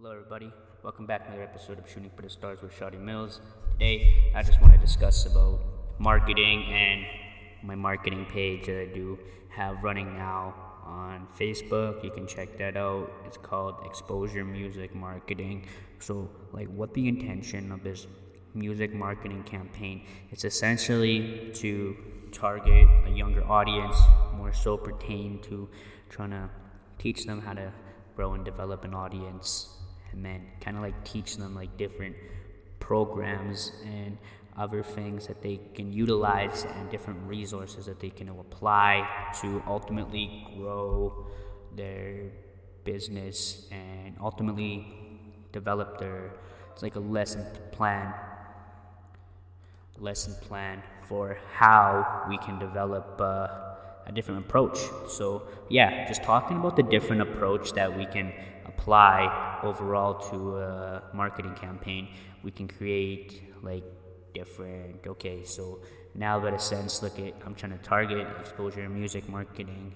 Hello, everybody. Welcome back to another episode of Shooting for the Stars with Shotty Mills. Today, I just want to discuss about marketing and my marketing page that I do have running now on Facebook. You can check that out. It's called Exposure Music Marketing. So, like, what the intention of this music marketing campaign? It's essentially to target a younger audience, more so pertain to trying to teach them how to grow and develop an audience and then kind of like teach them like different programs and other things that they can utilize and different resources that they can apply to ultimately grow their business and ultimately develop their it's like a lesson plan lesson plan for how we can develop uh, a different approach. So yeah just talking about the different approach that we can apply overall to a marketing campaign, we can create like different. Okay, so now let a sense look at I'm trying to target exposure music marketing.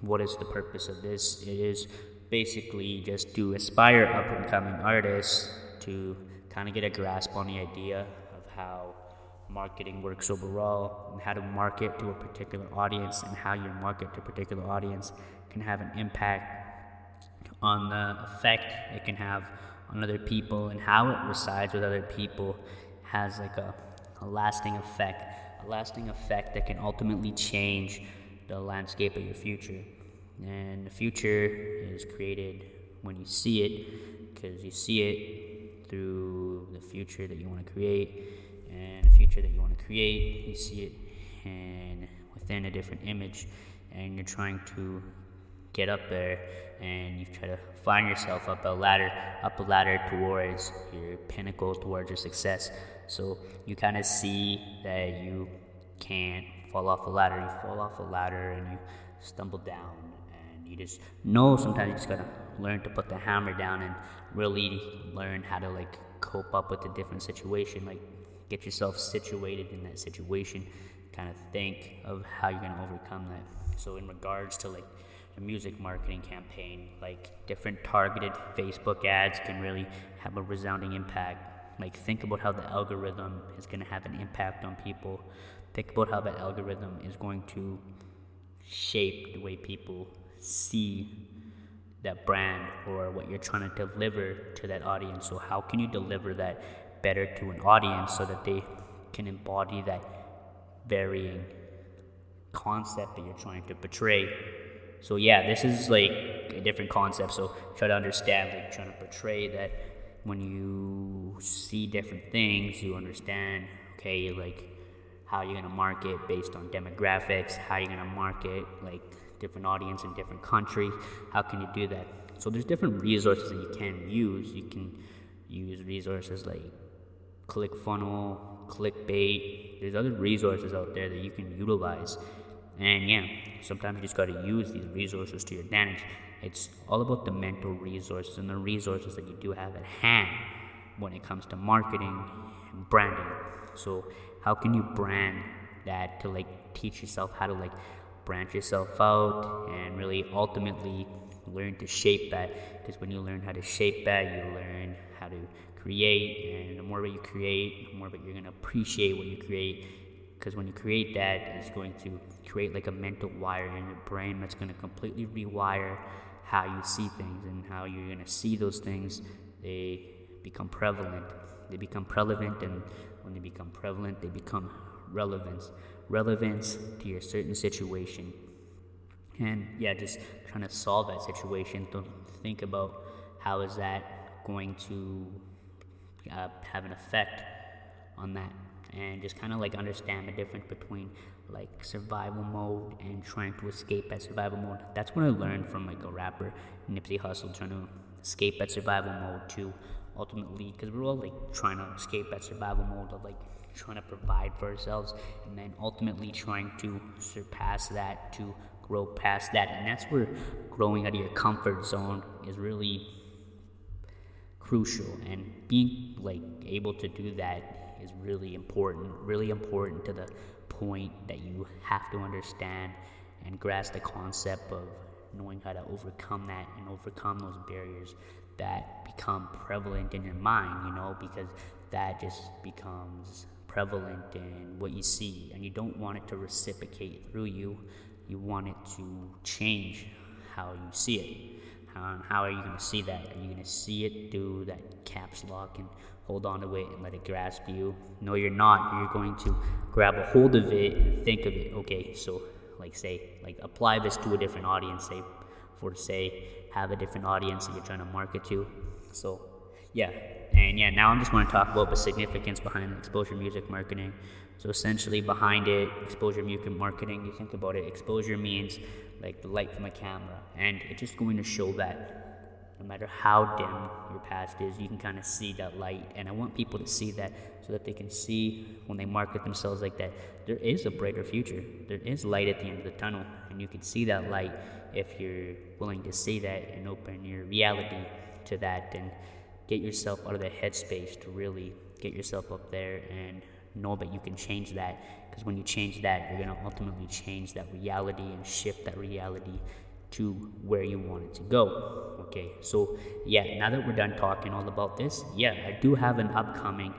What is the purpose of this? It is basically just to aspire up and coming artists to kind of get a grasp on the idea of how marketing works overall and how to market to a particular audience and how your market to a particular audience can have an impact on the effect it can have on other people and how it resides with other people has like a, a lasting effect, a lasting effect that can ultimately change the landscape of your future. And the future is created when you see it, because you see it through the future that you want to create, and the future that you want to create, you see it and within a different image, and you're trying to get up there and you try to find yourself up a ladder, up a ladder towards your pinnacle, towards your success. So you kind of see that you can't fall off a ladder. You fall off a ladder and you stumble down, and you just know sometimes you just gotta learn to put the hammer down and really learn how to like cope up with a different situation. Like get yourself situated in that situation. Kind of think of how you're gonna overcome that. So in regards to like a music marketing campaign. Like different targeted Facebook ads can really have a resounding impact. Like think about how the algorithm is going to have an impact on people. Think about how that algorithm is going to shape the way people see that brand or what you're trying to deliver to that audience. So how can you deliver that better to an audience so that they can embody that varying concept that you're trying to portray so yeah, this is like a different concept. So try to understand, like trying to portray that when you see different things, you understand. Okay, like how you're gonna market based on demographics, how you're gonna market like different audience in different country. How can you do that? So there's different resources that you can use. You can use resources like ClickFunnels, ClickBait. There's other resources out there that you can utilize and yeah, sometimes you just got to use these resources to your advantage. It's all about the mental resources and the resources that you do have at hand when it comes to marketing and branding. So, how can you brand that to like teach yourself how to like branch yourself out and really ultimately learn to shape that? Because when you learn how to shape that, you learn how to create, and the more that you create, the more that you're gonna appreciate what you create because when you create that it's going to create like a mental wire in your brain that's going to completely rewire how you see things and how you're going to see those things. They become prevalent. They become prevalent and when they become prevalent they become relevance relevance to your certain situation. And yeah just trying to solve that situation don't think about how is that going to uh, have an effect on that and just kind of like understand the difference between like survival mode and trying to escape that survival mode. That's what I learned from like a rapper, Nipsey Hussle, trying to escape that survival mode too. Ultimately, because we're all like trying to escape that survival mode of like trying to provide for ourselves, and then ultimately trying to surpass that to grow past that. And that's where growing out of your comfort zone is really crucial. And being like able to do that is really important, really important to the point that you have to understand and grasp the concept of knowing how to overcome that and overcome those barriers that become prevalent in your mind, you know, because that just becomes prevalent in what you see, and you don't want it to reciprocate through you. You want it to change how you see it. How, how are you going to see that? Are you going to see it do that caps lock and hold on to it and let it grasp you? No, you're not. You're going to grab a hold of it and think of it. Okay, so like say, like apply this to a different audience. Say, for say, have a different audience that you're trying to market to. So, yeah, and yeah, now I'm just going to talk about the significance behind exposure music marketing. So essentially, behind it, exposure marketing. You think about it. Exposure means like the light from a camera, and it's just going to show that no matter how dim your past is, you can kind of see that light. And I want people to see that so that they can see when they market themselves like that, there is a brighter future. There is light at the end of the tunnel, and you can see that light if you're willing to see that and open your reality to that and get yourself out of the headspace to really get yourself up there and know that you can change that because when you change that you're going to ultimately change that reality and shift that reality to where you want it to go okay? So yeah now that we're done talking all about this yeah i do have an upcoming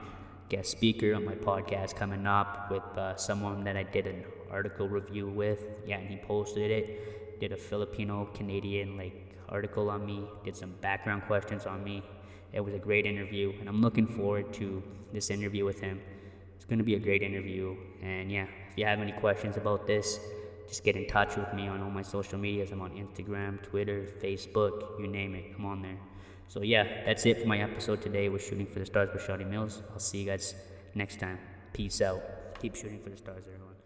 guest speaker on my podcast coming up with uh, someone that i did an article review with. Yeah and he posted it did a filipino canadian like article on me did some background questions on me. It was a great interview and i'm looking forward to this interview with him it's going to be a great interview and yeah if you have any questions about this just get in touch with me on all my social medias. I'm on Instagram, Twitter, Facebook, you name it. I'm on there. So yeah, that's it for my episode today. We're shooting for the stars with Shotty Mills. I'll see you guys next time. Peace out. Keep shooting for the stars, everyone.